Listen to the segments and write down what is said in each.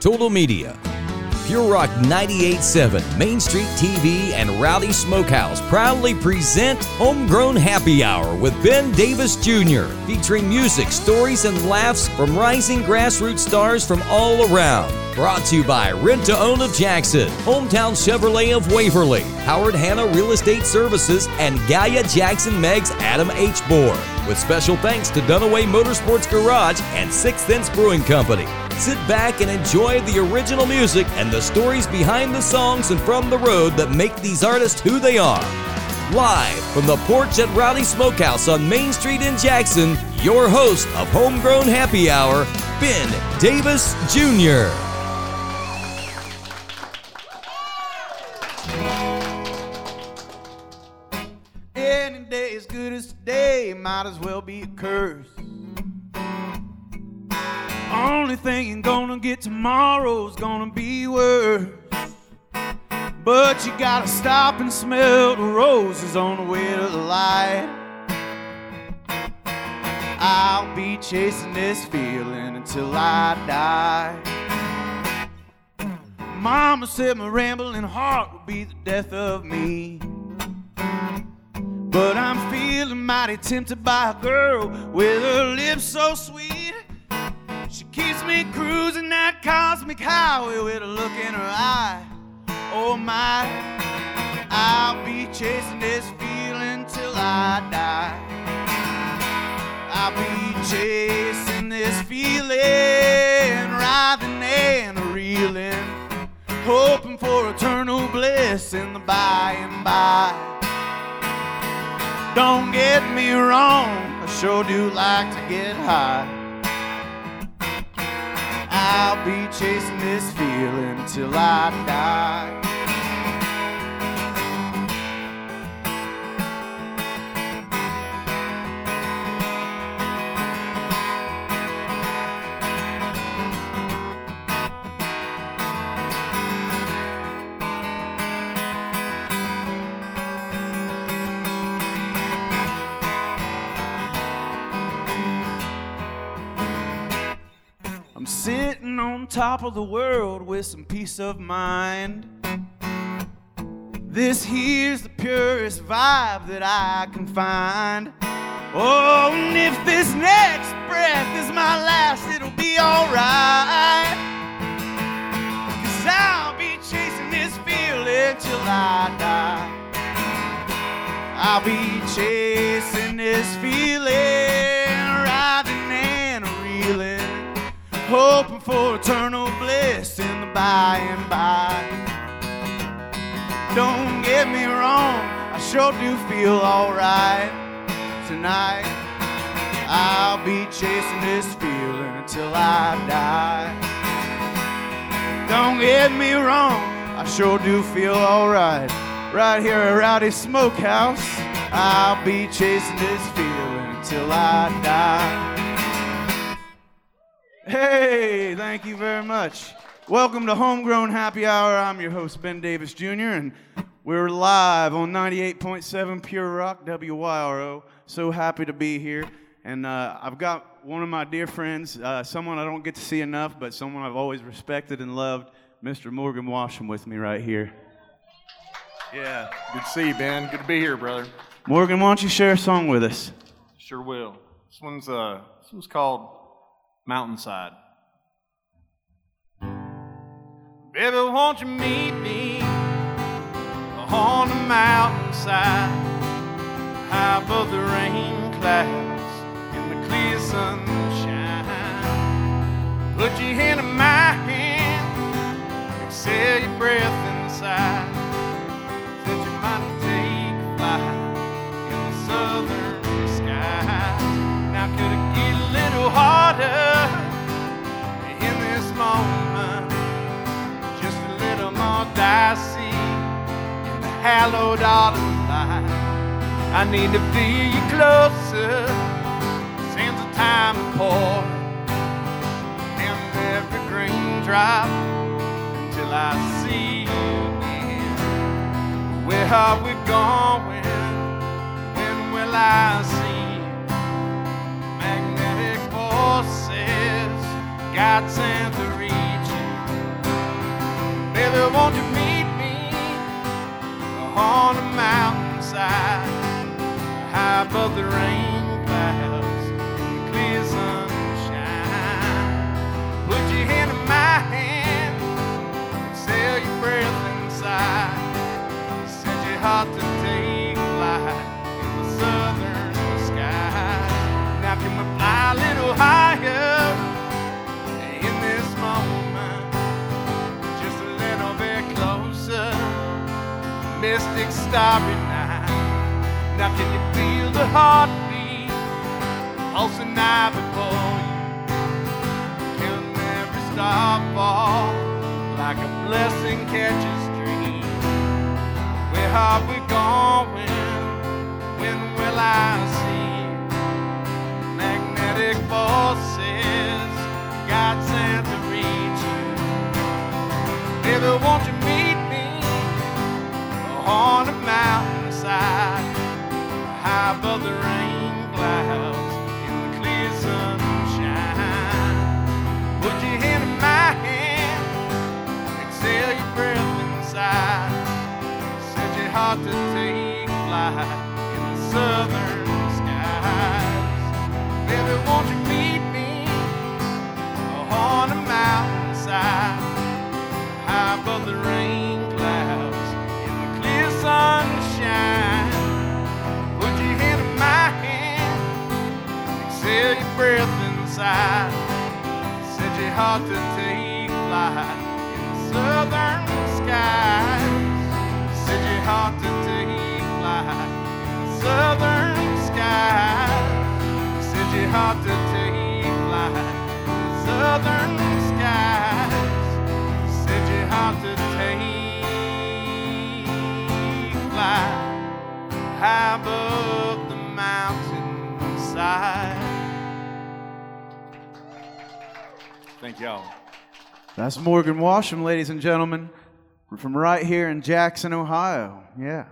Total Media. Pure Rock 98.7, Main Street TV, and Rowdy Smokehouse proudly present Homegrown Happy Hour with Ben Davis Jr., featuring music, stories, and laughs from rising grassroots stars from all around. Brought to you by Rent to Own of Jackson, Hometown Chevrolet of Waverly, Howard Hanna Real Estate Services, and Gallia Jackson Meigs Adam H. Board. With special thanks to Dunaway Motorsports Garage and Sixth Sense Brewing Company. Sit back and enjoy the original music and the stories behind the songs and from the road that make these artists who they are. Live from the porch at Rowdy Smokehouse on Main Street in Jackson, your host of Homegrown Happy Hour, Ben Davis Jr. Any day as good as today might as well be a curse. Only thing you're gonna get tomorrow's gonna be worse. But you gotta stop and smell the roses on the way to the light. I'll be chasing this feeling until I die. Mama said my rambling heart would be the death of me. But I'm feeling mighty tempted by a girl with her lips so sweet. She keeps me cruising that cosmic highway with a look in her eye. Oh my, I'll be chasing this feeling till I die. I'll be chasing this feeling, writhing and reeling, hoping for eternal bliss in the by and by. Don't get me wrong, I sure do like to get high. I'll be chasing this feeling till I die. Top of the world with some peace of mind. This here's the purest vibe that I can find. Oh, and if this next breath is my last, it'll be alright. Cause I'll be chasing this feeling till I die. I'll be chasing this feeling, riding and reeling, hoping for eternal bliss in the by and by. Don't get me wrong, I sure do feel alright tonight. I'll be chasing this feeling until I die. Don't get me wrong, I sure do feel alright. Right here at Rowdy Smokehouse, I'll be chasing this feeling until I die. Hey, thank you very much. Welcome to Homegrown Happy Hour. I'm your host, Ben Davis Jr., and we're live on 98.7 Pure Rock WYRO. So happy to be here. And uh, I've got one of my dear friends, uh, someone I don't get to see enough, but someone I've always respected and loved, Mr. Morgan Washam, with me right here. Yeah, good to see you, Ben. Good to be here, brother. Morgan, why don't you share a song with us? Sure will. This one's uh, this one's called Mountainside. Baby, won't you meet me on the mountainside, high above the rain clouds in the clear sunshine? Put your hand in my hand, exhale your breath inside. Moment? Just a little more dicey in the hallowed autumn light. I need to feel you closer since the time poured and every green drop until I see you again. Where are we going? When will I see magnetic forces? God sent you. Baby, won't you meet me on a mountainside, high above the rain clouds and clear sunshine? Put your hand in my hand, sell your breath inside, set your heart to take flight in the southern sky. Now can we fly a little higher? Mystic starry night. Now can you feel the heartbeat pulsing now before you? Counting every star fall like a blessing catches dream. Where are we going? When will I see magnetic forces God sent to reach you? Baby, won't you meet me on a mountainside, high above the rain clouds in the clear sunshine? Put your hand in my hand, exhale your breath inside. Set your heart to take flight in the southern skies. Baby, won't you meet me on a mountainside, high above the rain Put your hand in my hand, exhale your breath inside. To take flight in the southern skies. Set your heart to take flight in the southern skies. To take flight in the southern skies. To high above the mountainside. Thank y'all. That's Morgan Washam, ladies and gentlemen, from right here in Jackson, Ohio. Yeah.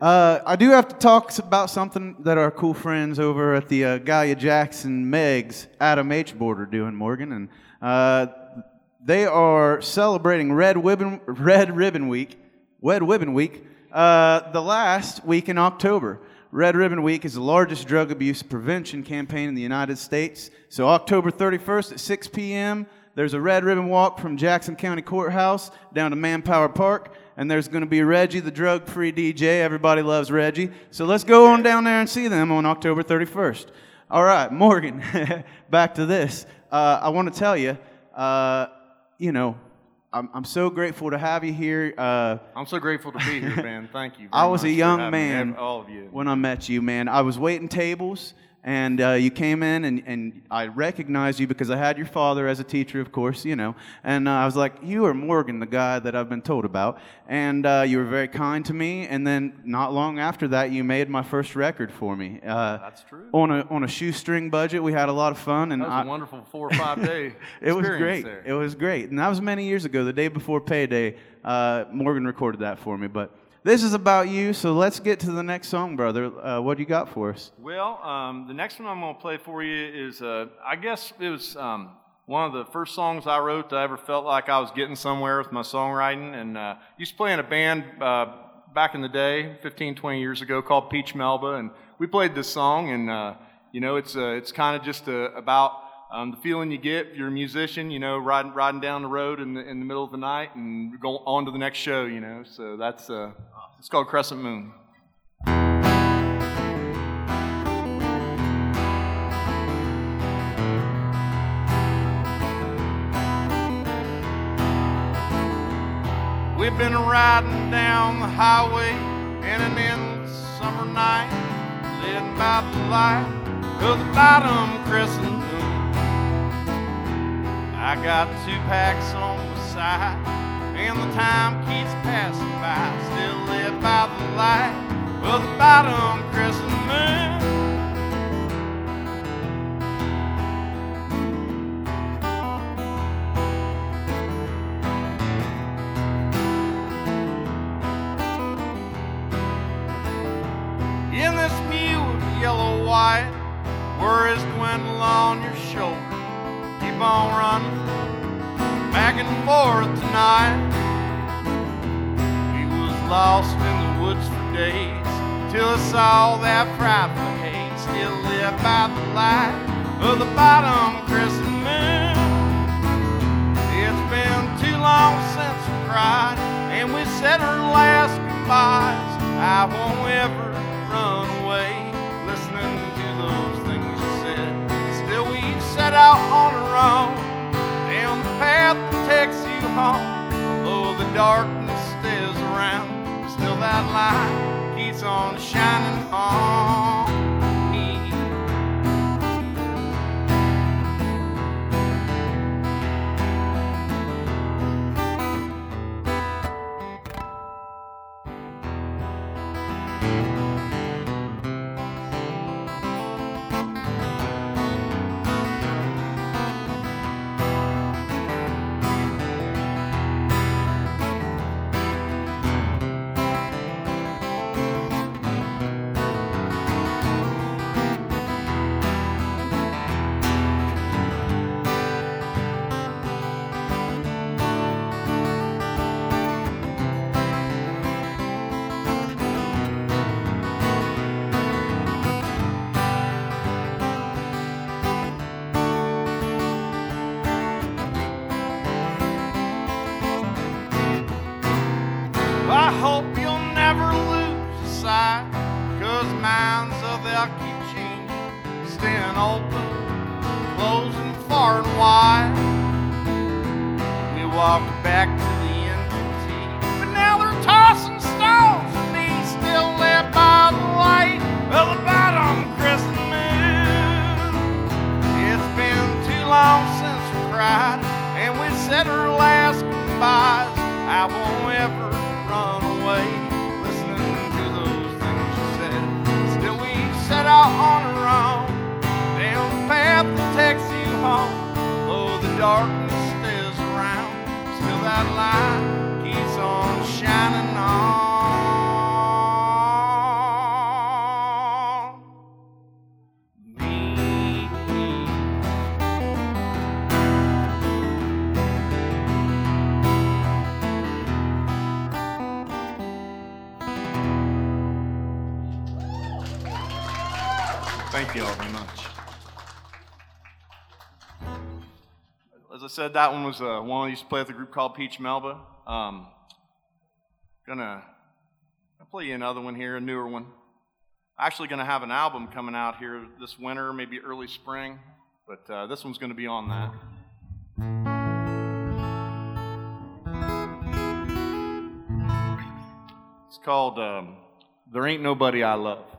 Uh, I do have to talk about something that our cool friends over at the uh, Gallia Jackson Meigs Adam H board are doing, Morgan, and uh, they are celebrating Red Ribbon Red Ribbon Week, Red Ribbon Week, uh, the last week in October. Red Ribbon Week is the largest drug abuse prevention campaign in the United States. So October 31st at 6 p.m. There's a red ribbon walk from Jackson County Courthouse down to Manpower Park, and there's going to be Reggie, the drug-free DJ. Everybody loves Reggie. So let's go on down there and see them on October 31st. All right, Morgan, back to this. Uh, I want to tell you, uh, you know, I'm, I'm so grateful to have you here. Uh, I'm so grateful to be here, man. Thank you. I was a young man all of you. when I met you, man. I was waiting tables, and uh, you came in, and, and I recognized you because I had your father as a teacher, of course, you know. And uh, I was like, You are Morgan, the guy that I've been told about. And uh, you were very kind to me. And then not long after that, you made my first record for me. Uh, That's true. on a, on a shoestring budget. We had a lot of fun. And That was I, a wonderful four or five day. it was great. There. It was great. And that was many years ago, the day before payday. Uh, Morgan recorded that for me. But this is about you, so let's get to the next song, brother. Uh, what do you got for us? Well, um, the next one I'm going to play for you is, uh, I guess it was um, one of the first songs I wrote that I ever felt like I was getting somewhere with my songwriting. And uh, used to play in a band uh, back in the day, 15, 20 years ago, called Peach Melba, and we played this song. And uh, you know, it's uh, it's kind of just about um, the feeling you get if you're a musician, you know, riding riding down the road in the in the middle of the night and go on to the next show, you know. So that's uh, it's called Crescent Moon. We've been riding down the highway in an endless summer night, led by the light of the bottom crescent moon. I got two packs on the side, and the time keeps passing by, still led by the light of the bottom crescent moon. In this mule yellow white, worries dwindle on your shoulder. Keep on running, back and forth tonight. Lost in the woods for days till I saw that frightful haze still live by the light of the bottom crescent moon. It's been too long since we cried and we said our last goodbyes. I won't ever run away listening to those things you said. Still, we set out on our own down the path that takes you home. Although the darkness stays around, still that light keeps on shining on said, that one was uh, one I used to play with a group called Peach Melba. Um, gonna play you another one here, a newer one. Actually, gonna have an album coming out here this winter, maybe early spring, but uh, this one's gonna be on that. It's called um, "There Ain't Nobody I Love."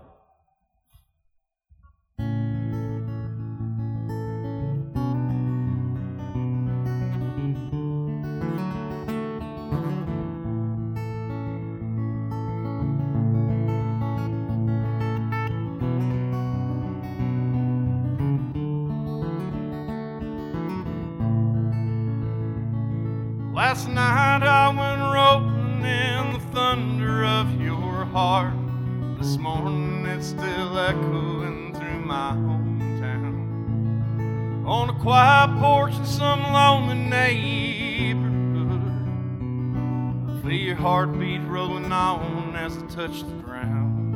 Last night I went rolling in the thunder of your heart. This morning it's still echoing through my hometown. On a quiet porch in some lonely neighborhood. I feel your heartbeat rolling on as I touch the ground.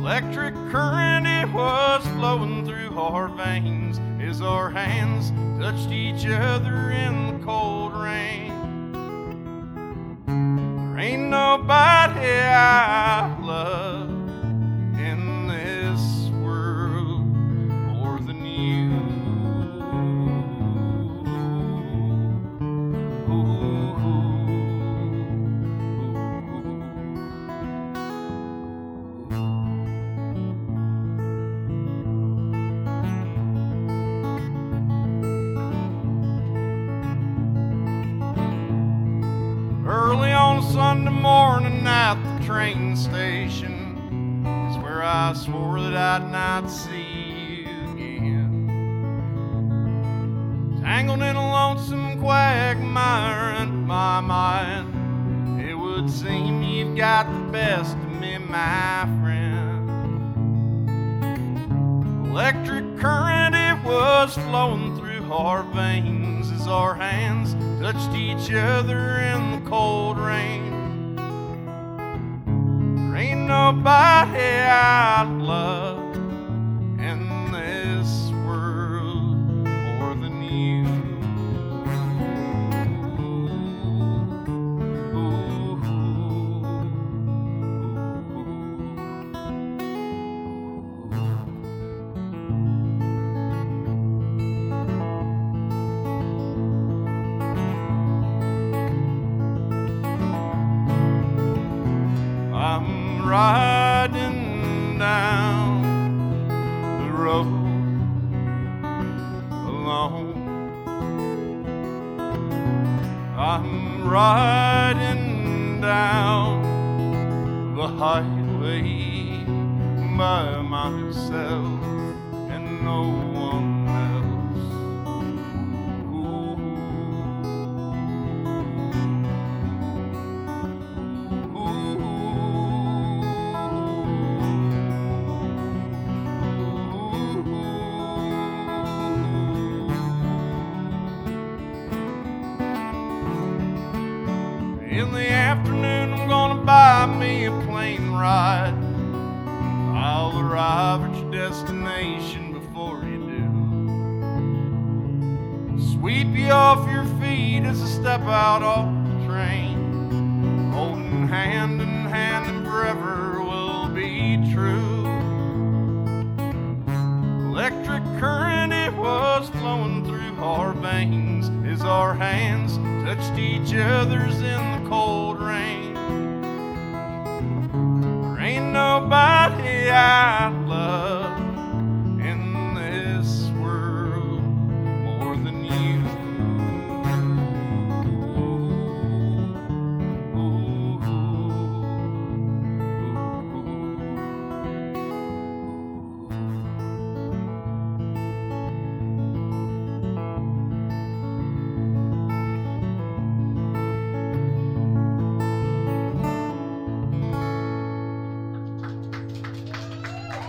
Electric current, it was flowing through our veins as our hands touched each other in the cold rain. There ain't nobody I I swore that I'd not see you again. Tangled in a lonesome quagmire in my mind, it would seem you've got the best of me, my friend. Electric current, it was flowing through our veins as our hands touched each other in the cold rain. Nobody I love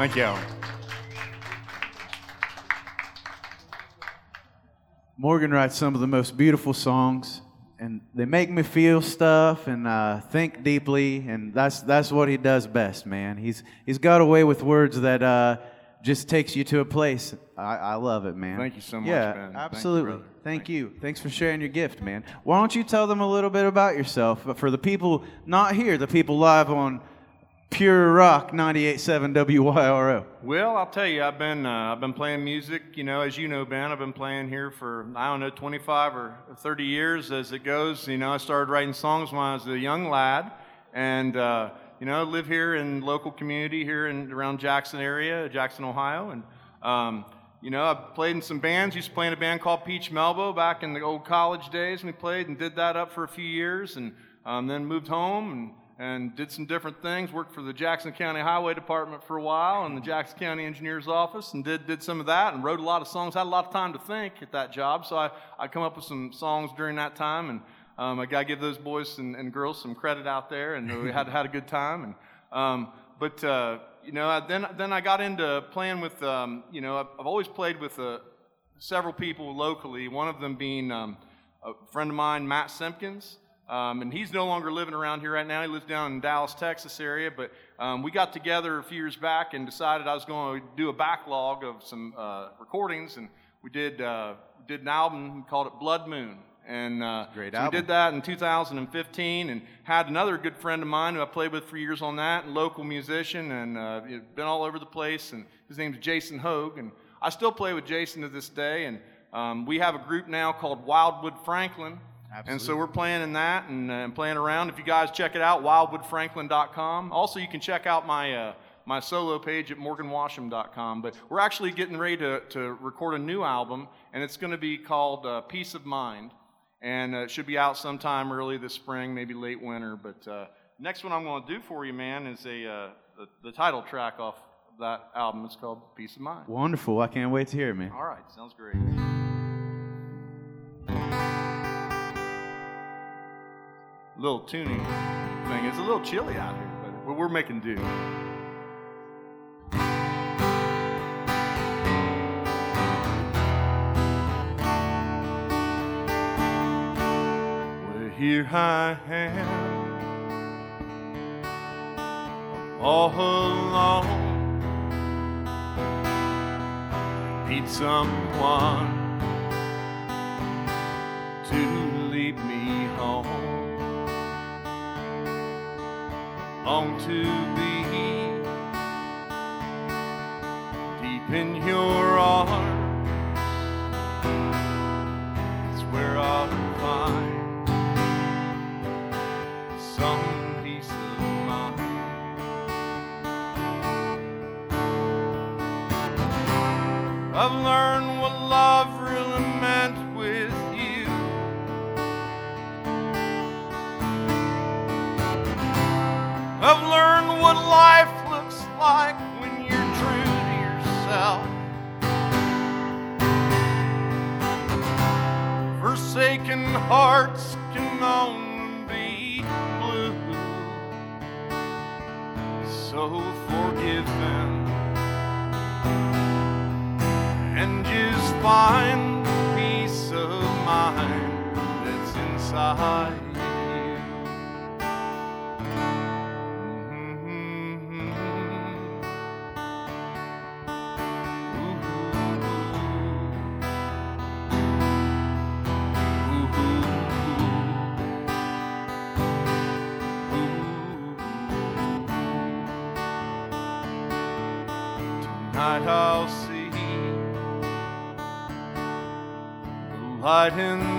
Thank you. Morgan writes some of the most beautiful songs, and they make me feel stuff and uh, think deeply, and that's that's what he does best, man. He's he's got a way with words that uh, just takes you to a place. I, I love it, man. Thank you so much, yeah, Ben. Thank you, absolutely. Thank you. Thanks for sharing your gift, man. Why don't you tell them a little bit about yourself? But for the people not here, the people live on Pure Rock 98.7 WYRO. Well, I'll tell you, I've been uh, I've been playing music. You know, as you know, Ben, I've been playing here for I don't know 25 or 30 years as it goes. You know, I started writing songs when I was a young lad, and uh, you know, live here in local community here in around Jackson area, Jackson, Ohio, and um, you know, I've played in some bands. Used to play in a band called Peach Melba back in the old college days. We played and did that up for a few years, and um, then moved home and and did some different things. Worked for the Jackson County Highway Department for a while and the Jackson County Engineer's Office and did, did some of that and wrote a lot of songs. Had a lot of time to think at that job, so I, I come up with some songs during that time. And um, I got to give those boys and, and girls some credit out there, and we had, had a good time. And, um, but, uh, you know, then, then I got into playing with, um, you know, I've, I've always played with uh, several people locally, one of them being um, a friend of mine, Matt Simpkins. Um, and he's no longer living around here right now. He lives down in Dallas, Texas area. But um, we got together a few years back and decided I was going to do a backlog of some uh, recordings, and we did uh, did an album. We called it Blood Moon. And uh, Great so album. we did that in 2015, and had another good friend of mine who I played with for years on that, and local musician, and uh, been all over the place. And his name's Jason Hogue, and I still play with Jason to this day. And um, we have a group now called Wildwood Franklin. And so we're playing in that and, uh, playing around. If you guys check it out, wildwoodfranklin.com. Also, you can check out my, uh, my solo page at morganwasham.com. But we're actually getting ready to, to record a new album, and it's going to be called uh, Peace of Mind. And uh, it should be out sometime early this spring, maybe late winter. But uh, next one I'm going to do for you, man, is a, uh, the, the title track off that album. It's called Peace of Mind. Wonderful. I can't wait to hear it, man. All right, sounds great. Little tuning thing. It's a little chilly out here, but- we're making do. Well, here I am, all alone. Need someone to lead me home. Long to be deep in your arms. It's where I'll find some peace of mind. I've learned what love life looks like when you're true to yourself. Forsaken hearts can only be blue. So forgive them and just find peace of mind that's inside the light in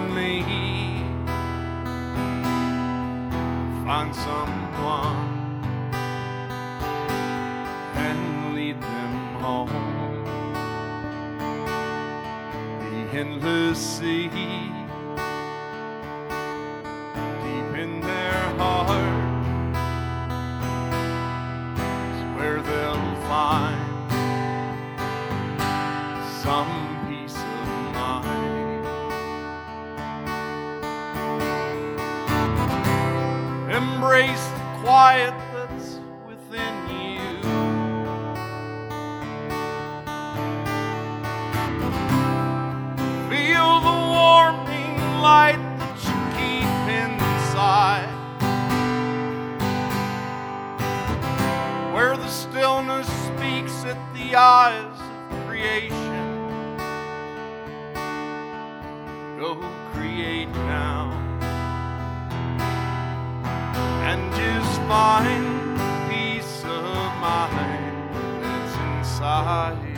find peace of mind that's inside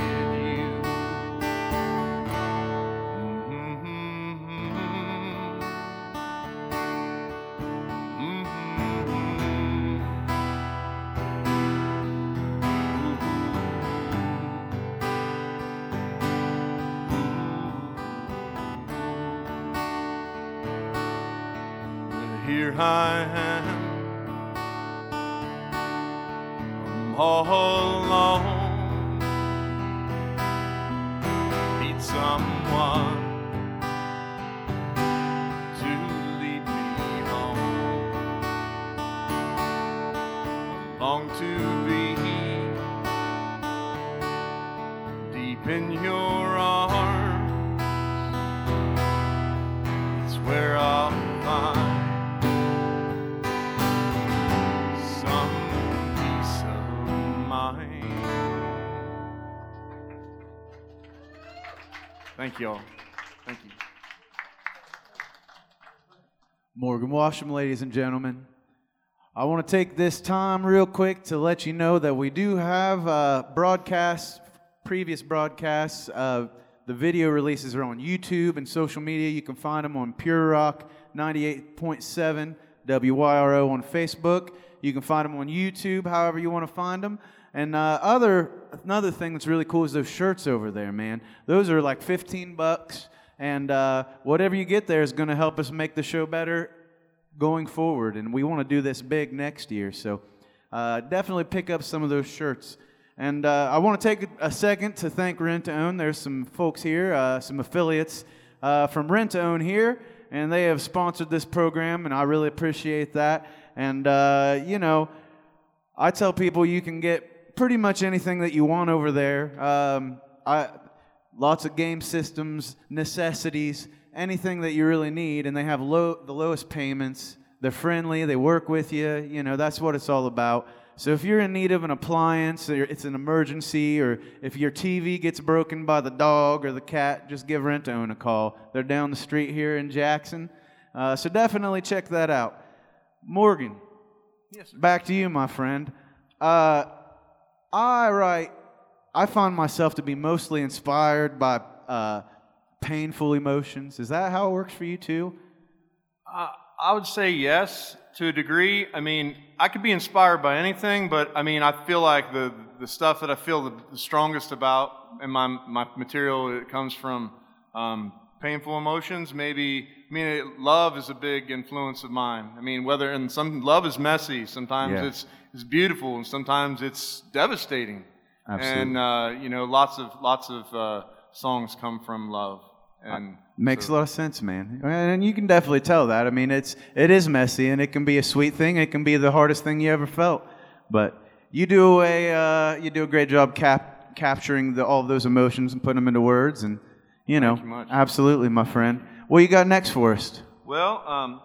Washam, ladies and gentlemen. I want to take this time real quick to let you know that we do have uh, broadcasts, previous broadcasts. Uh, the video releases are on YouTube and social media. You can find them on Pure Rock 98.7 WYRO on Facebook. You can find them on YouTube, however you want to find them. And uh, other another thing that's really cool is those shirts over there, man. Those are like 15 bucks, and uh, whatever you get there is going to help us make the show better going forward. And we want to do this big next year, so uh, definitely pick up some of those shirts. And uh, I want to take a second to thank Rent to Own. There's some folks here, uh, some affiliates uh, from Rent to Own here, and they have sponsored this program, and I really appreciate that. And uh, you know, I tell people you can get pretty much anything that you want over there. Um, I, lots of game systems, necessities, anything that you really need, and they have low, the lowest payments. They're friendly. They work with you. You know, that's what it's all about. So if you're in need of an appliance, or it's an emergency, or if your TV gets broken by the dog or the cat, just give Rent Own a call. They're down the street here in Jackson. Uh, so definitely check that out. Morgan, Yes, sir. back to you, my friend. Uh, I write. I find myself to be mostly inspired by uh, painful emotions. Is that how it works for you too? Uh, I would say yes to a degree. I mean, I could be inspired by anything, but I mean, I feel like the the stuff that I feel the, the strongest about in my my material it comes from um, painful emotions. Maybe I mean, it, love is a big influence of mine. I mean, whether and some love is messy. Sometimes Yeah. it's it's beautiful, and sometimes it's devastating. Absolutely. And uh, you know, lots of lots of uh, songs come from love. And Makes so- a lot of sense, man. And you can definitely tell that. I mean, it's it is messy, and it can be a sweet thing. It can be the hardest thing you ever felt. But you do a uh, you do a great job cap- capturing the, all of those emotions and putting them into words. And you know, you much. absolutely, my friend. What you got next for us? Well, um,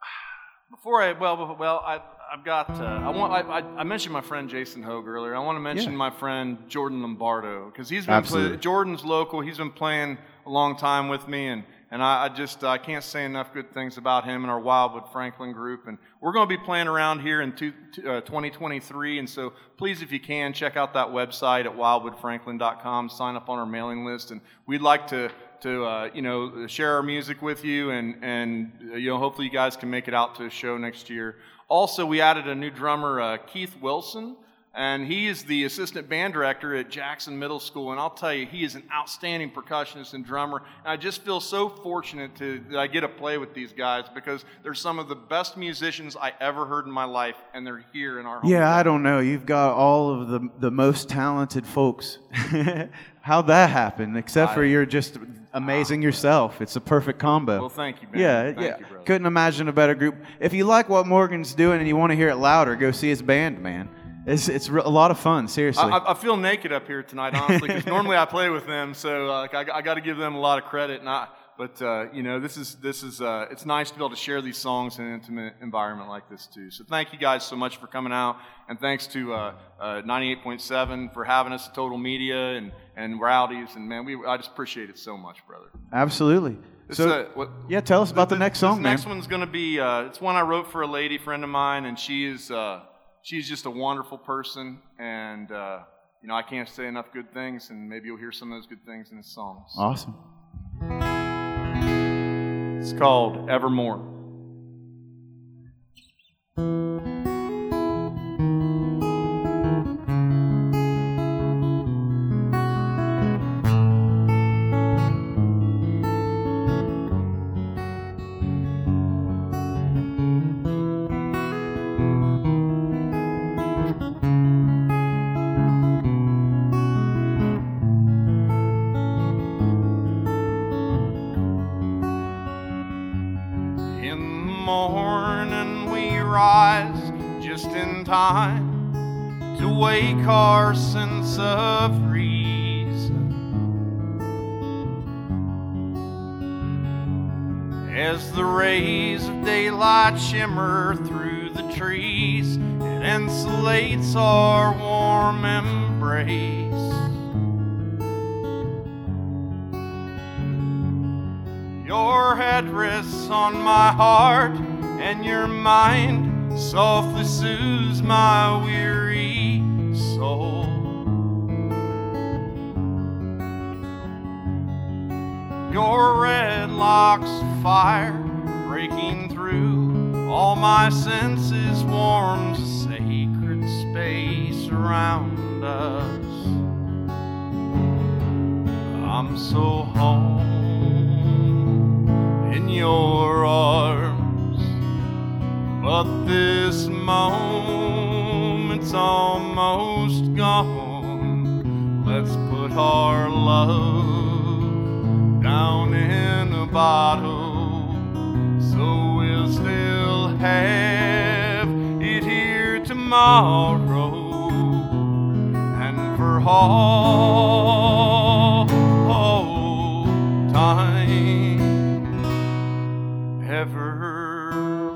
before I well, well, I, I've got. Uh, I want. I, I, mentioned my friend Jason Hogue earlier. I want to mention Yeah. my friend Jordan Lombardo because he's been. Play, Jordan's local. He's been playing a long time with me, and and I, I just I can't say enough good things about him and our Wildwood Franklin group. And we're going to be playing around here in two, uh, 2023. And so please, if you can, check out that website at wildwoodfranklin.com. Sign up on our mailing list, and we'd like to to uh, you know share our music with you, and and uh, you know hopefully you guys can make it out to a show next year. Also, we added a new drummer, uh, Keith Wilson, and he is the assistant band director at Jackson Middle School. And I'll tell you, he is an outstanding percussionist and drummer. And I just feel so fortunate to that I get to play with these guys because they're some of the best musicians I ever heard in my life, and they're here in our home. Yeah, I don't know. You've got all of the the most talented folks. How'd that happen? Except for you're just amazing ah. yourself. It's a perfect combo. Well, thank you, man. Yeah, Thank yeah. you. Couldn't imagine a better group. If you like what Morgan's doing and you want to hear it louder, go see his band, man. It's it's a lot of fun. Seriously. I, I- feel naked up here tonight, honestly, because normally I play with them, so uh, like, I, I got to give them a lot of credit. And I, but uh, you know, this is this is uh, it's nice to be able to share these songs in an intimate environment like this too. So thank you guys so much for coming out, and thanks to uh, uh, 98.7 for having us, Total Media, and and Rowdies, and man, we I just appreciate it so much, brother. Absolutely. This, So uh, what, yeah, tell us about the Th- next this song, man. next one's going to be uh, it's one I wrote for a lady friend of mine, and she is uh, she's just a wonderful person, and uh, you know I can't say enough good things, and maybe you'll hear some of those good things in the songs. Awesome. It's called Evermore. Morning we rise just in time to wake our sense of reason. As the rays of daylight shimmer through the trees, it insulates our warm embrace. Head rests on my heart, and your mind softly soothes my weary soul. Your red locks fire breaking through all my senses warms a sacred space around us. I'm so home your arms, but this moment's almost gone. Let's put our love down in a bottle, so we'll still have it here tomorrow. And for all time Evermore.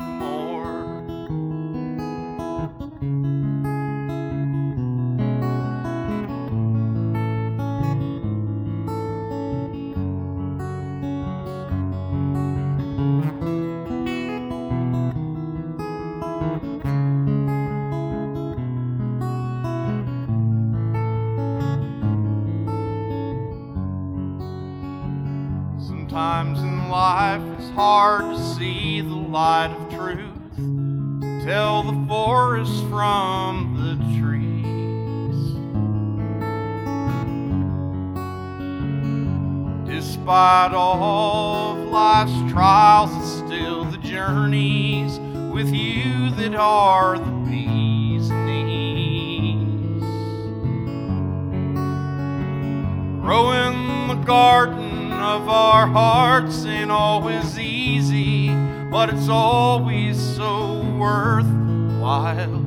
Sometimes life it's hard to see the light of truth, tell the forest from the trees. Despite all of life's trials, it's still the journeys with you that are the bee's knees. Growing the garden of our hearts ain't always easy, but it's always so worthwhile.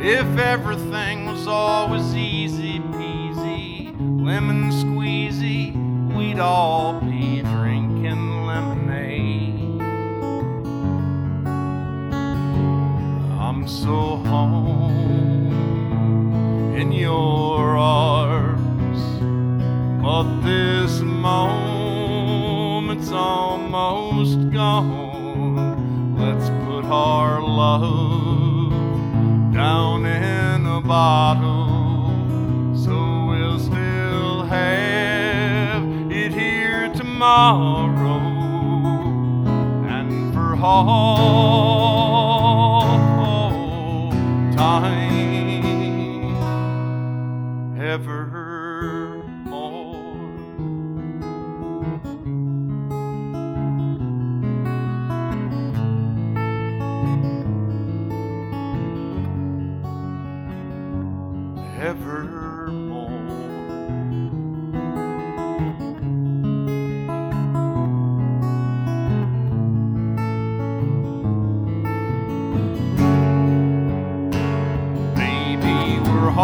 If everything was always easy peasy, lemon squeezy, we'd all be drinking lemonade. I'm so home in your arms, but this moment's almost gone. Let's put our love down in a bottle, so we'll still have it here tomorrow. And for all time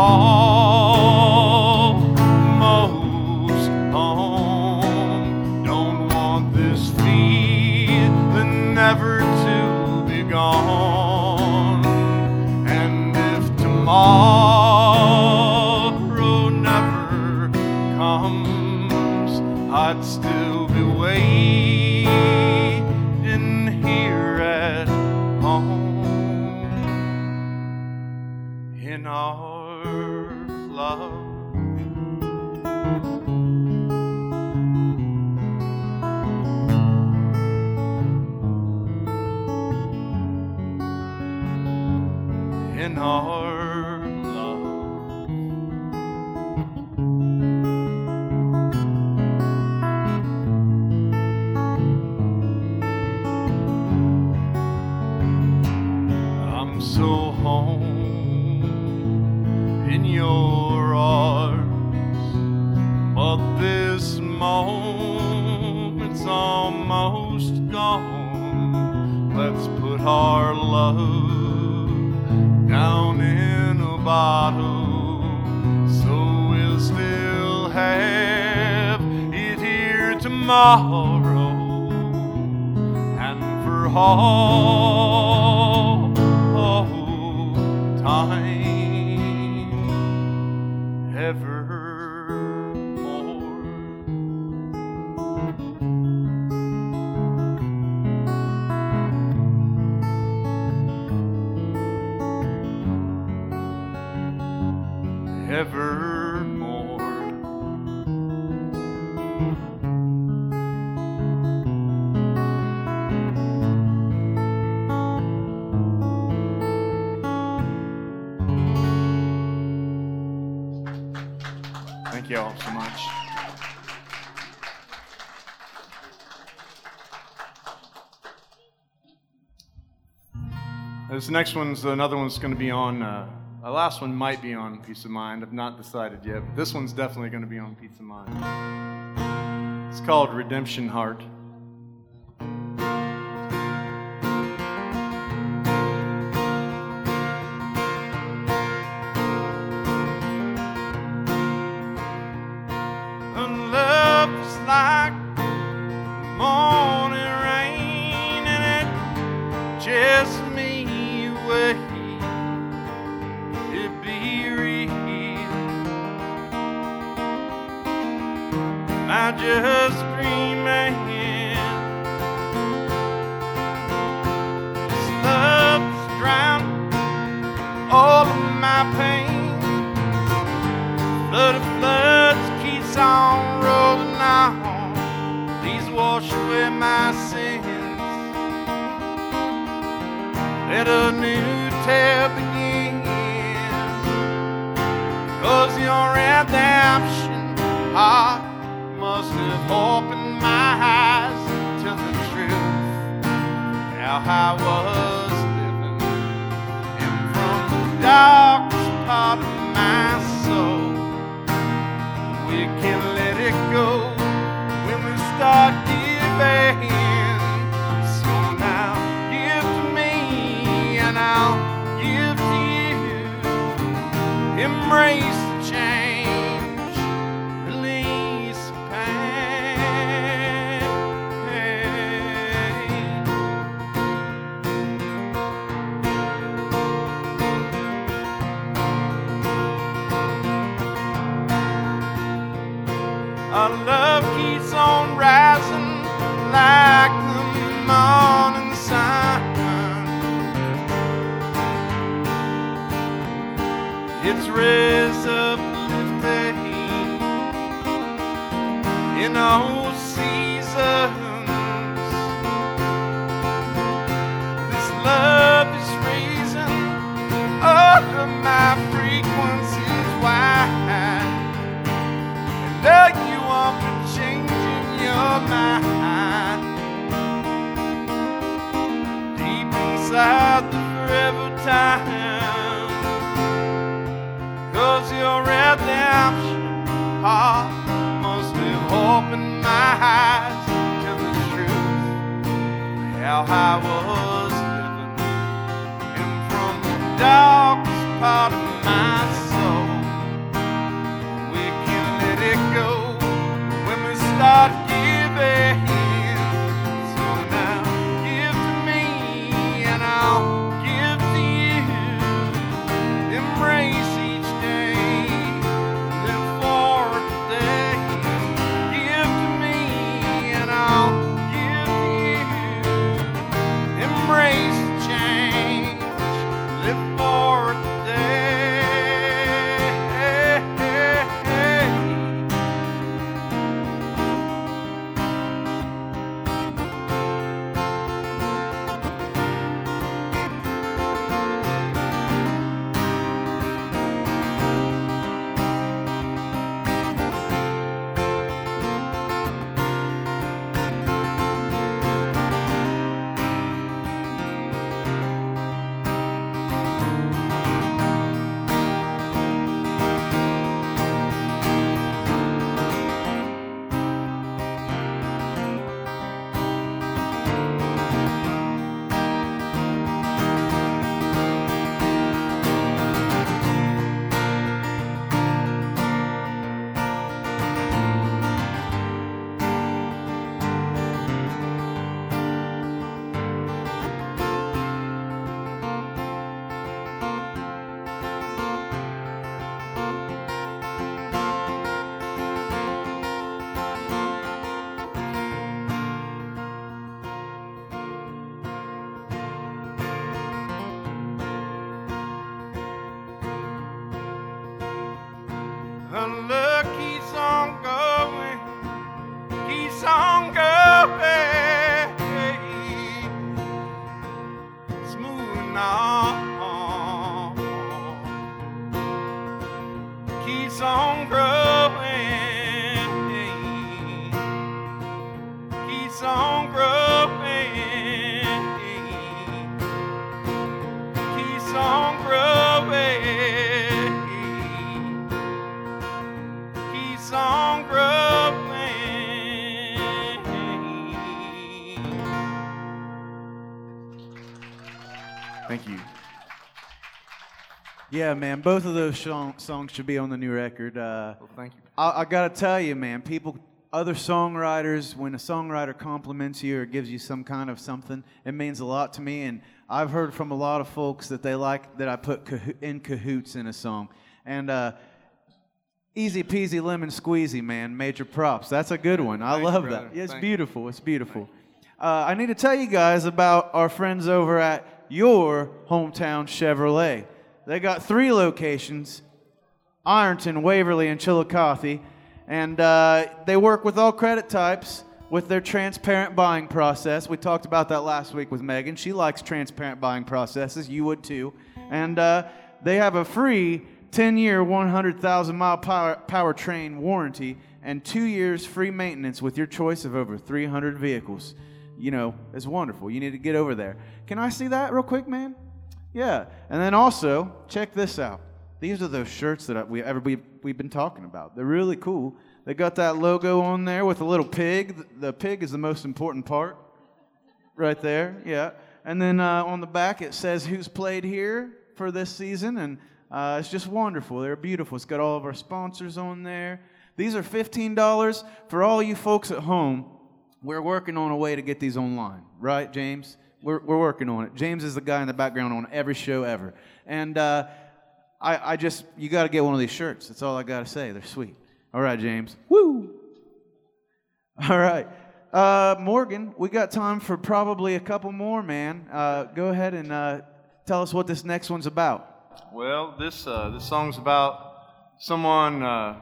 Maybe Evermore. Thank you all so much. This next one's another one's going to be on. Uh, the last one might be on Peace of Mind. I've not decided yet, but this one's definitely going to be on Peace of Mind. It's called Redemption Heart. You. Yeah, man, both of those song- songs should be on the new record. Uh, Well, thank you. I, I gotta tell you, man, people, other songwriters, when a songwriter compliments you or gives you some kind of something, it means a lot to me. And I've heard from a lot of folks that they like that I put caho- in cahoots in a song. And uh, easy peasy lemon squeezy, man, major props. That's a good one. I love brother. that. Yeah, it's beautiful. It's beautiful. Uh, I need to tell you guys about our friends over at your hometown Chevrolet. They got three locations Ironton, Waverly, and Chillicothe. And uh, they work with all credit types with their transparent buying process. We talked about that last week with Megan. She likes transparent buying processes. You would too. And uh, they have a free 10 year, 100,000 mile power, powertrain warranty and two years free maintenance with your choice of over 300 vehicles. You know, it's wonderful. You need to get over there. Can I see that real quick, man? Yeah. And then also, check this out. These are those shirts that we, everybody, we've been talking about. They're really cool. They got that logo on there with a little pig. The pig is the most important part. Right there, yeah. And then uh, on the back it says who's played here for this season, and uh, it's just wonderful. They're beautiful. It's got all of our sponsors on there. These are $15 for all you folks at home. We're working on a way to get these online, right, James? We're, we're working on it. James is the guy in the background on every show ever. And uh, I, I just, you got to get one of these shirts. That's all I got to say. They're sweet. All right, James. Woo! All right. Uh, Morgan, we got time for probably a couple more, man. Uh, go ahead and uh, tell us what this next one's about. Well, this uh, this song's about someone uh,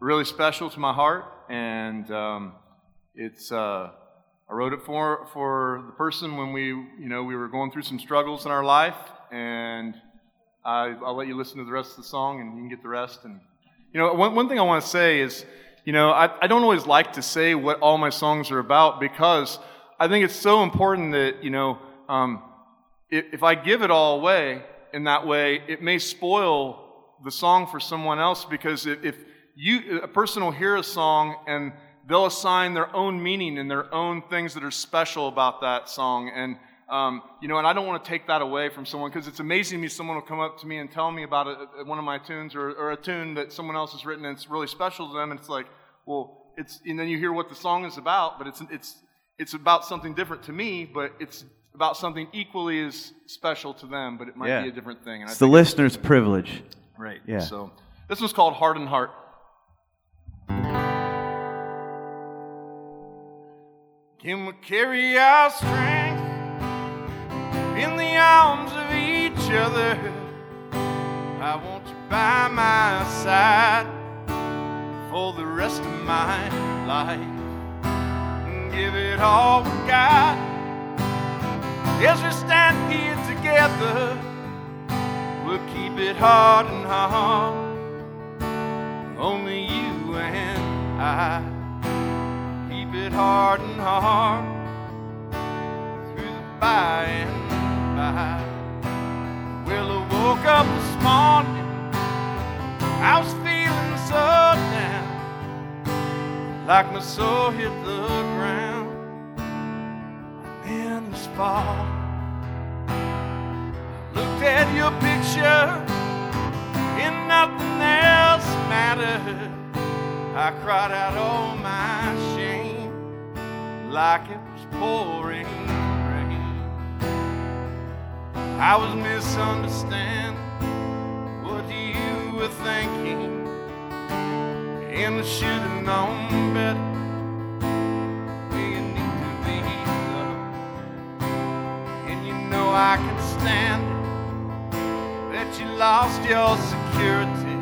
really special to my heart, and um, it's uh, I wrote it for for the person when we you know we were going through some struggles in our life, and I, I'll let you listen to the rest of the song, and you can get the rest. And you know, one one thing I want to say is you know, I, I don't always like to say what all my songs are about because I think it's so important that, you know, um, if, if I give it all away in that way, it may spoil the song for someone else because if, if you, a person will hear a song and they'll assign their own meaning and their own things that are special about that song. And, um, you know, and I don't want to take that away from someone because it's amazing to me someone will come up to me and tell me about a, one of my tunes or, or, a tune that someone else has written and it's really special to them. And it's like, well, it's, and then you hear what the song is about, but it's, it's, it's about something different to me, but it's about something equally as special to them, but it might Yeah. be a different thing. And I It's the listener's privilege. Right. Yeah. So this one's called Heart and Heart. Can we carry our strength in the arms of each other? I want you by my side for the rest of my life. Give it all we got as we stand here together. We'll keep it hard and heart. Only you and I. Keep it heart and hard Through the by and by. Well, I woke up this morning. I was feeling so down. Like my soul hit the ground. In this fall. Looked at your picture and nothing else mattered. I cried out all my like it was pouring rain. I was misunderstanding what you were thinking, and I should have known better. where need to be loved. And you know I can stand it that you lost your security.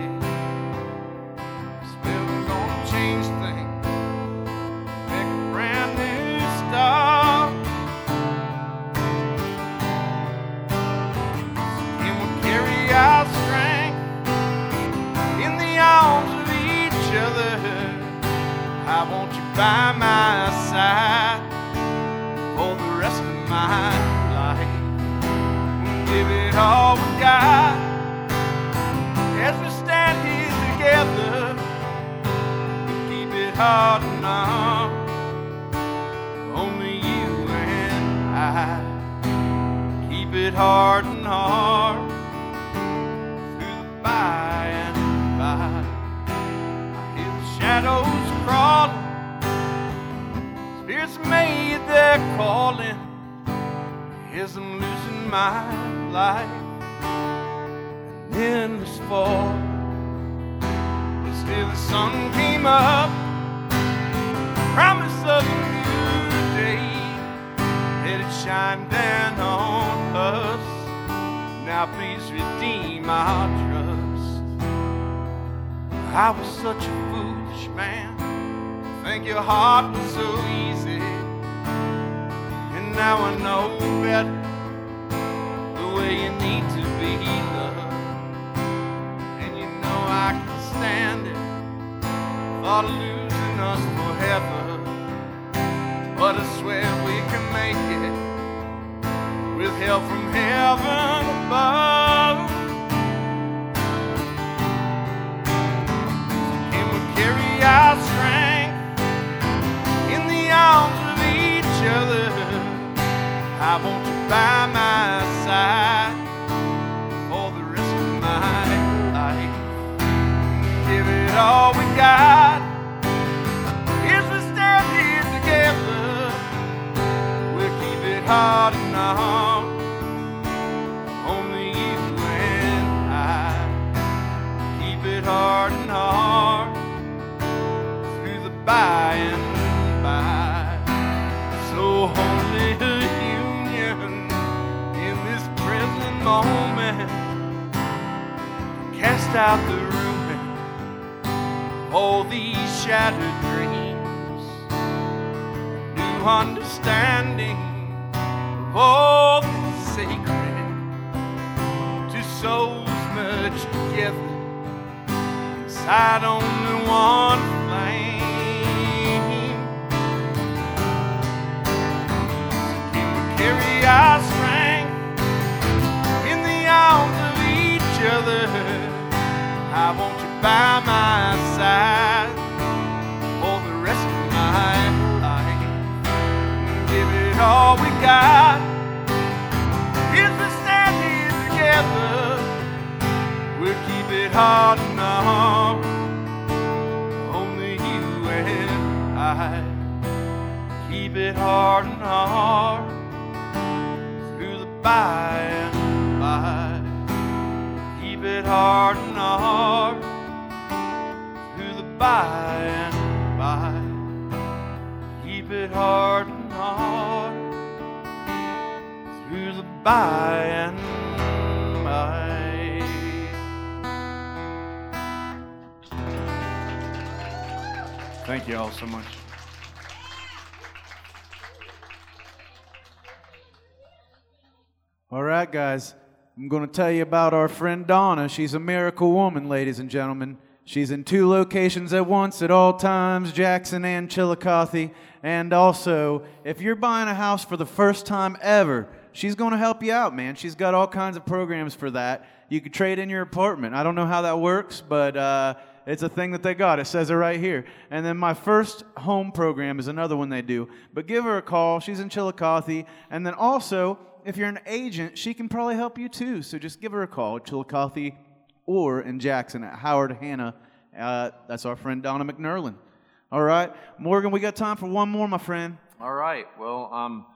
I want you by my side for the rest of my life give it all we got as we stand here together. We keep it hard and on. Only you and I keep it hard and hard shadows crawling, spirits made their calling as I'm losing my life in this fall. But still the sun came up, promise of a new day. Let it shine down on us. Now please redeem our trust. I was such a foolish man. Think your heart was so easy. And now I know better the way you need to be loved. And you know I can stand it. Thought of losing us forever. But I swear we can make it with help from heaven above. By my side for the rest of my life. Give it all we got. If we stand here together, we'll keep it hard out the ruin of all these shattered dreams. New understanding of all that's sacred to souls merged together inside only one flame. Can we carry our strength in the arms of each other? I want you by my side for the rest of my life. Give it all we got. If we stand here together, we'll keep it hard. Only you and I keep it hard and hard through the by and by. It hard the by and by. Keep it hard through the by and by. Thank you all so much. All right, guys. I'm going to tell you about our friend Donna. She's a miracle woman, ladies and gentlemen. She's in two locations at once at all times Jackson and Chillicothe. And also, if you're buying a house for the first time ever, she's going to help you out, man. She's got all kinds of programs for that. You could trade in your apartment. I don't know how that works, but uh, it's a thing that they got. It says it right here. And then my first home program is another one they do. But give her a call. She's in Chillicothe. And then also, if you're an agent, she can probably help you too. So just give her a call, Chillicothe or in Jackson at Howard Hanna. Uh, that's our friend Donna McNerlin. All right, Morgan, we got time for one more, my friend. All right. Well, um,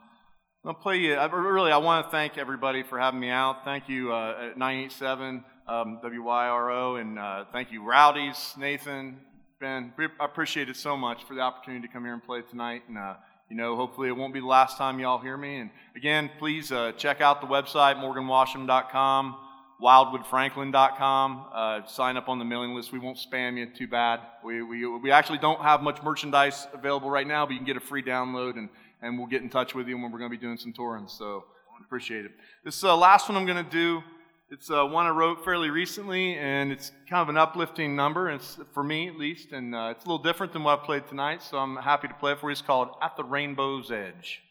I'll play you. I, really, I want to thank everybody for having me out. Thank you, uh, at 987 um, WYRO, and uh, thank you, Rowdy's, Nathan, Ben. I appreciate it so much for the opportunity to come here and play tonight. And uh, you know, hopefully it won't be the last time y'all hear me. And again, please uh, check out the website morganwasham.com, wildwoodfranklin.com. Uh, sign up on the mailing list. We won't spam you too bad. We, we, we actually don't have much merchandise available right now, but you can get a free download and, and we'll get in touch with you when we're going to be doing some touring. So appreciate it. This uh, last one I'm going to do, it's uh, one I wrote fairly recently, and it's kind of an uplifting number, it's, for me at least, and uh, it's a little different than what I played tonight, so I'm happy to play it for you. It's called At the Rainbow's Edge.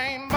At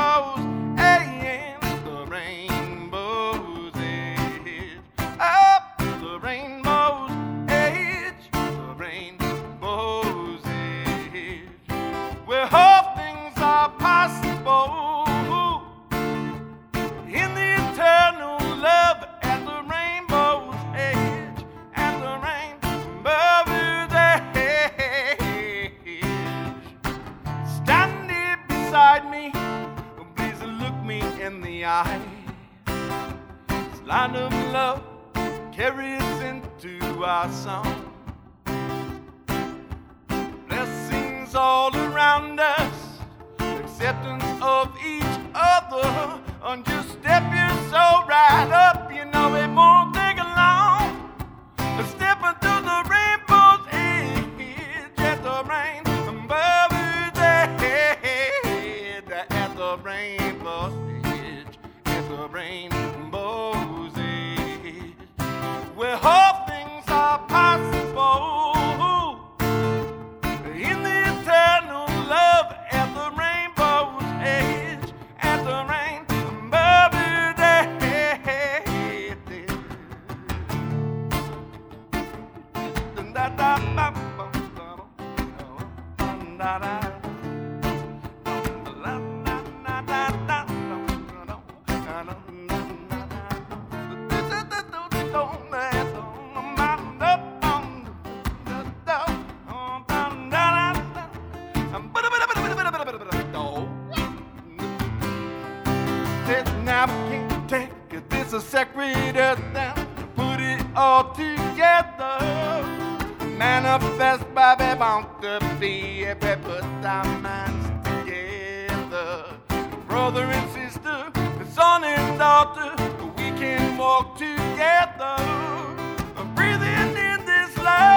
Manifest by the bound to be we put our minds together. Brother and sister, son and daughter, we can walk together. Breathing in this love,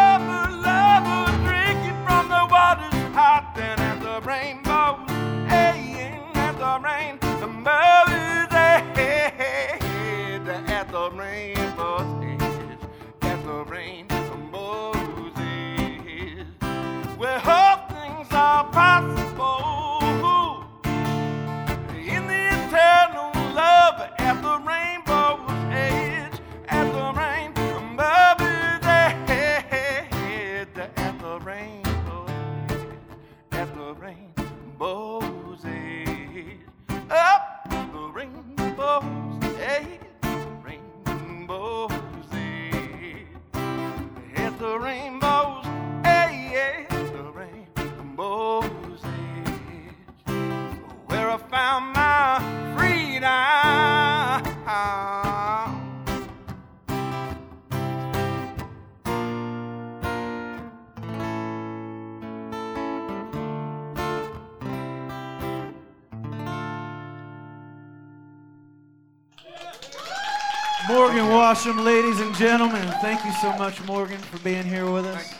Washam, ladies and gentlemen. Thank you so much, Morgan, for being here with us.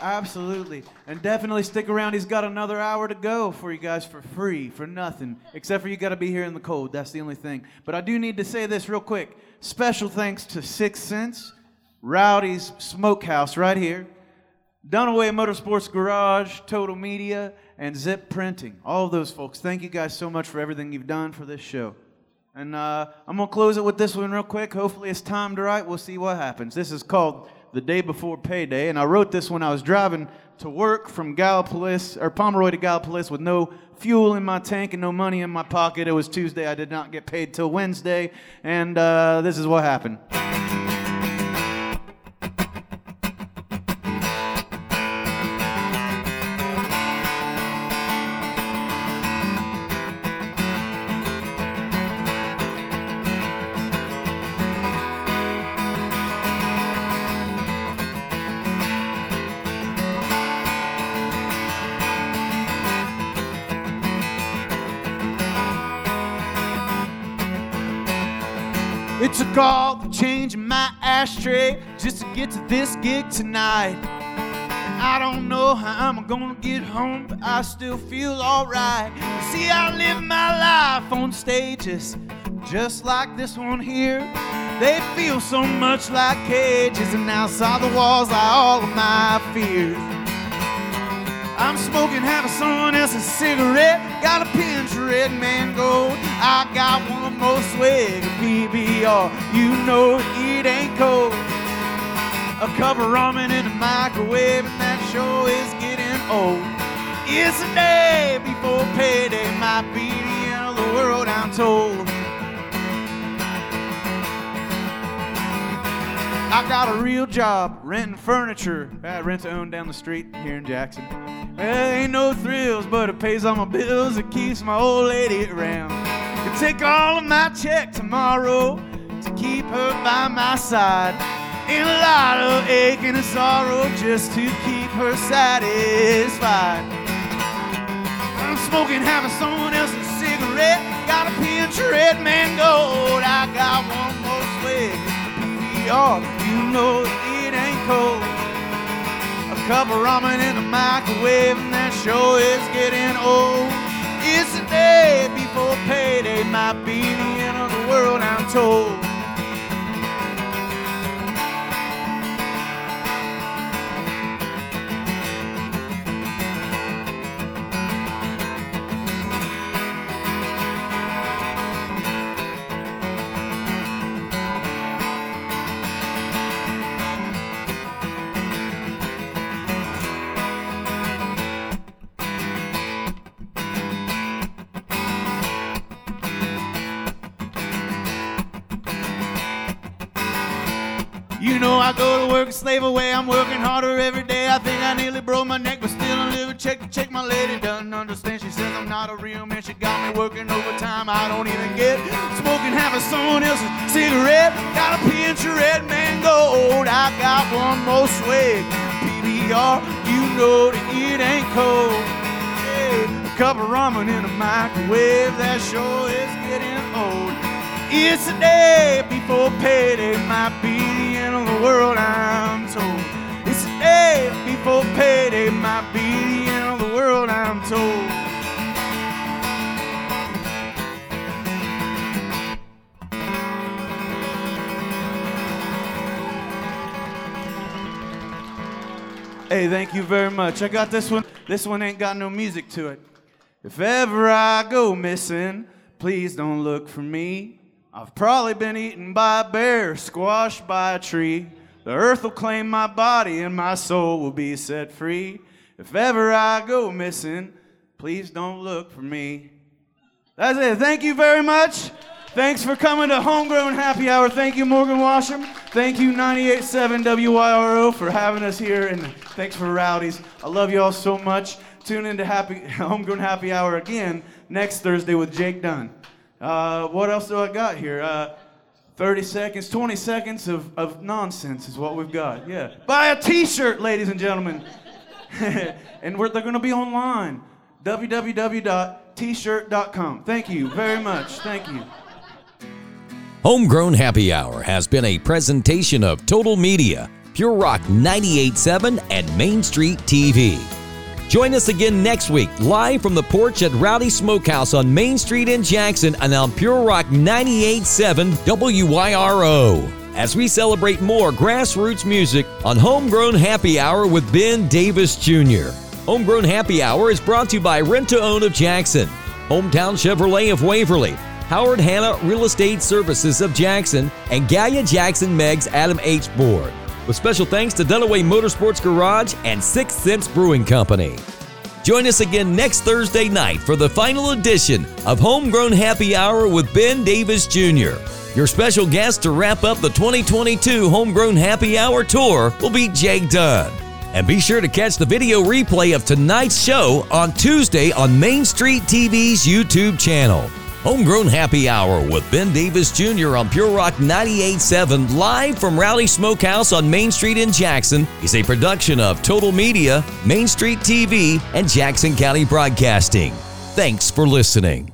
Absolutely. And definitely stick around. He's got another hour to go for you guys for free, for nothing. Except for you got to be here in the cold. That's the only thing. But I do need to say this real quick. Special thanks to Sixth Sense, Rowdy's Smokehouse right here, Dunaway Motorsports Garage, Total Media, and Zip Printing. All of those folks. Thank you guys so much for everything you've done for this show. And uh, I'm going to close it with this one real quick. Hopefully it's timed right. We'll see what happens. This is called The Day Before Payday. And I wrote this when I was driving to work from Gallipolis, or Pomeroy to Gallipolis with no fuel in my tank and no money in my pocket. It was Tuesday. I did not get paid till Wednesday. And uh, this is what happened. Ashtray just to get to this gig tonight. I don't know how I'm gonna get home, but I still feel alright. See, I live my life on stages just like this one here. They feel so much like cages, and outside the walls lie all of my fears. I'm smoking half of someone else's cigarette. Got a pinch of red man gold. I got one more swig of PBR. You know it ain't cold. A cup of ramen in the microwave, and that show is getting old. It's a day before payday, might be the of the world, I'm told. I got a real job renting furniture at Rent to Own down the street here in Jackson. Well, ain't no thrills, but it pays all my bills. It keeps my old lady around. Could take all of my check tomorrow to keep her by my side. Ain't a lot of aching and sorrow just to keep her satisfied. I'm smoking having someone else's cigarette. Got a pinch of red man gold. I got one more swig. PBR, you know it ain't cold. A cup of ramen in the microwave, and that show is getting old. It's the day before payday, might be the end of the world, I'm told. Slave away. I'm working harder every day. I think I nearly broke my neck, but still I'm living check to check. My lady doesn't understand. She says I'm not a real man. She got me working overtime. I don't even get smoking half of someone else's cigarette. Got a pinch of red mango. I got one more swig. PBR, you know that it ain't cold. A cup of ramen in a microwave. That sure is getting old. It's a day before payday, might be world, I'm told. It's a day before payday, might be the end of the world, I'm told. Hey, thank you very much. I got this one. This one ain't got no music to it. If ever I go missing, please don't look for me. I've probably been eaten by a bear, squashed by a tree. The earth will claim my body and my soul will be set free. If ever I go missing, please don't look for me. That's it. Thank you very much. Thanks for coming to Homegrown Happy Hour. Thank you, Morgan Washam. Thank you, 98.7 WYRO, for having us here. And thanks for Rowdy's. I love you all so much. Tune into Happy Homegrown Happy Hour again next Thursday with Jake Dunn. Uh, what else do I got here? Uh, 30 seconds, 20 seconds of, of nonsense is what we've got. Yeah. Buy a t shirt, ladies and gentlemen. and they're going to be online. www.tshirt.com. Thank you very much. Thank you. Homegrown Happy Hour has been a presentation of Total Media, Pure Rock 98.7 and Main Street TV. Join us again next week, live from the porch at Rowdy Smokehouse on Main Street in Jackson and on Pure Rock 98.7 WYRO. As we celebrate more grassroots music on Homegrown Happy Hour with Ben Davis Jr. Homegrown Happy Hour is brought to you by Rent to Own of Jackson, Hometown Chevrolet of Waverly, Howard Hanna Real Estate Services of Jackson, and Gallia Jackson Meigs Adam H. Board. With special thanks to Dunaway Motorsports Garage and Sixth Sense Brewing Company. Join us again next Thursday night for the final edition of Homegrown Happy Hour with Ben Davis Jr. Your special guest to wrap up the 2022 Homegrown Happy Hour tour will be Jake Dunn. And be sure to catch the video replay of tonight's show on Tuesday on Main Street TV's YouTube channel. Homegrown Happy Hour with Ben Davis Jr. on Pure Rock 98.7 live from Rowdy's Smokehouse on Main Street in Jackson is a production of Total Media, Main Street TV, and Jackson County Broadcasting. Thanks for listening.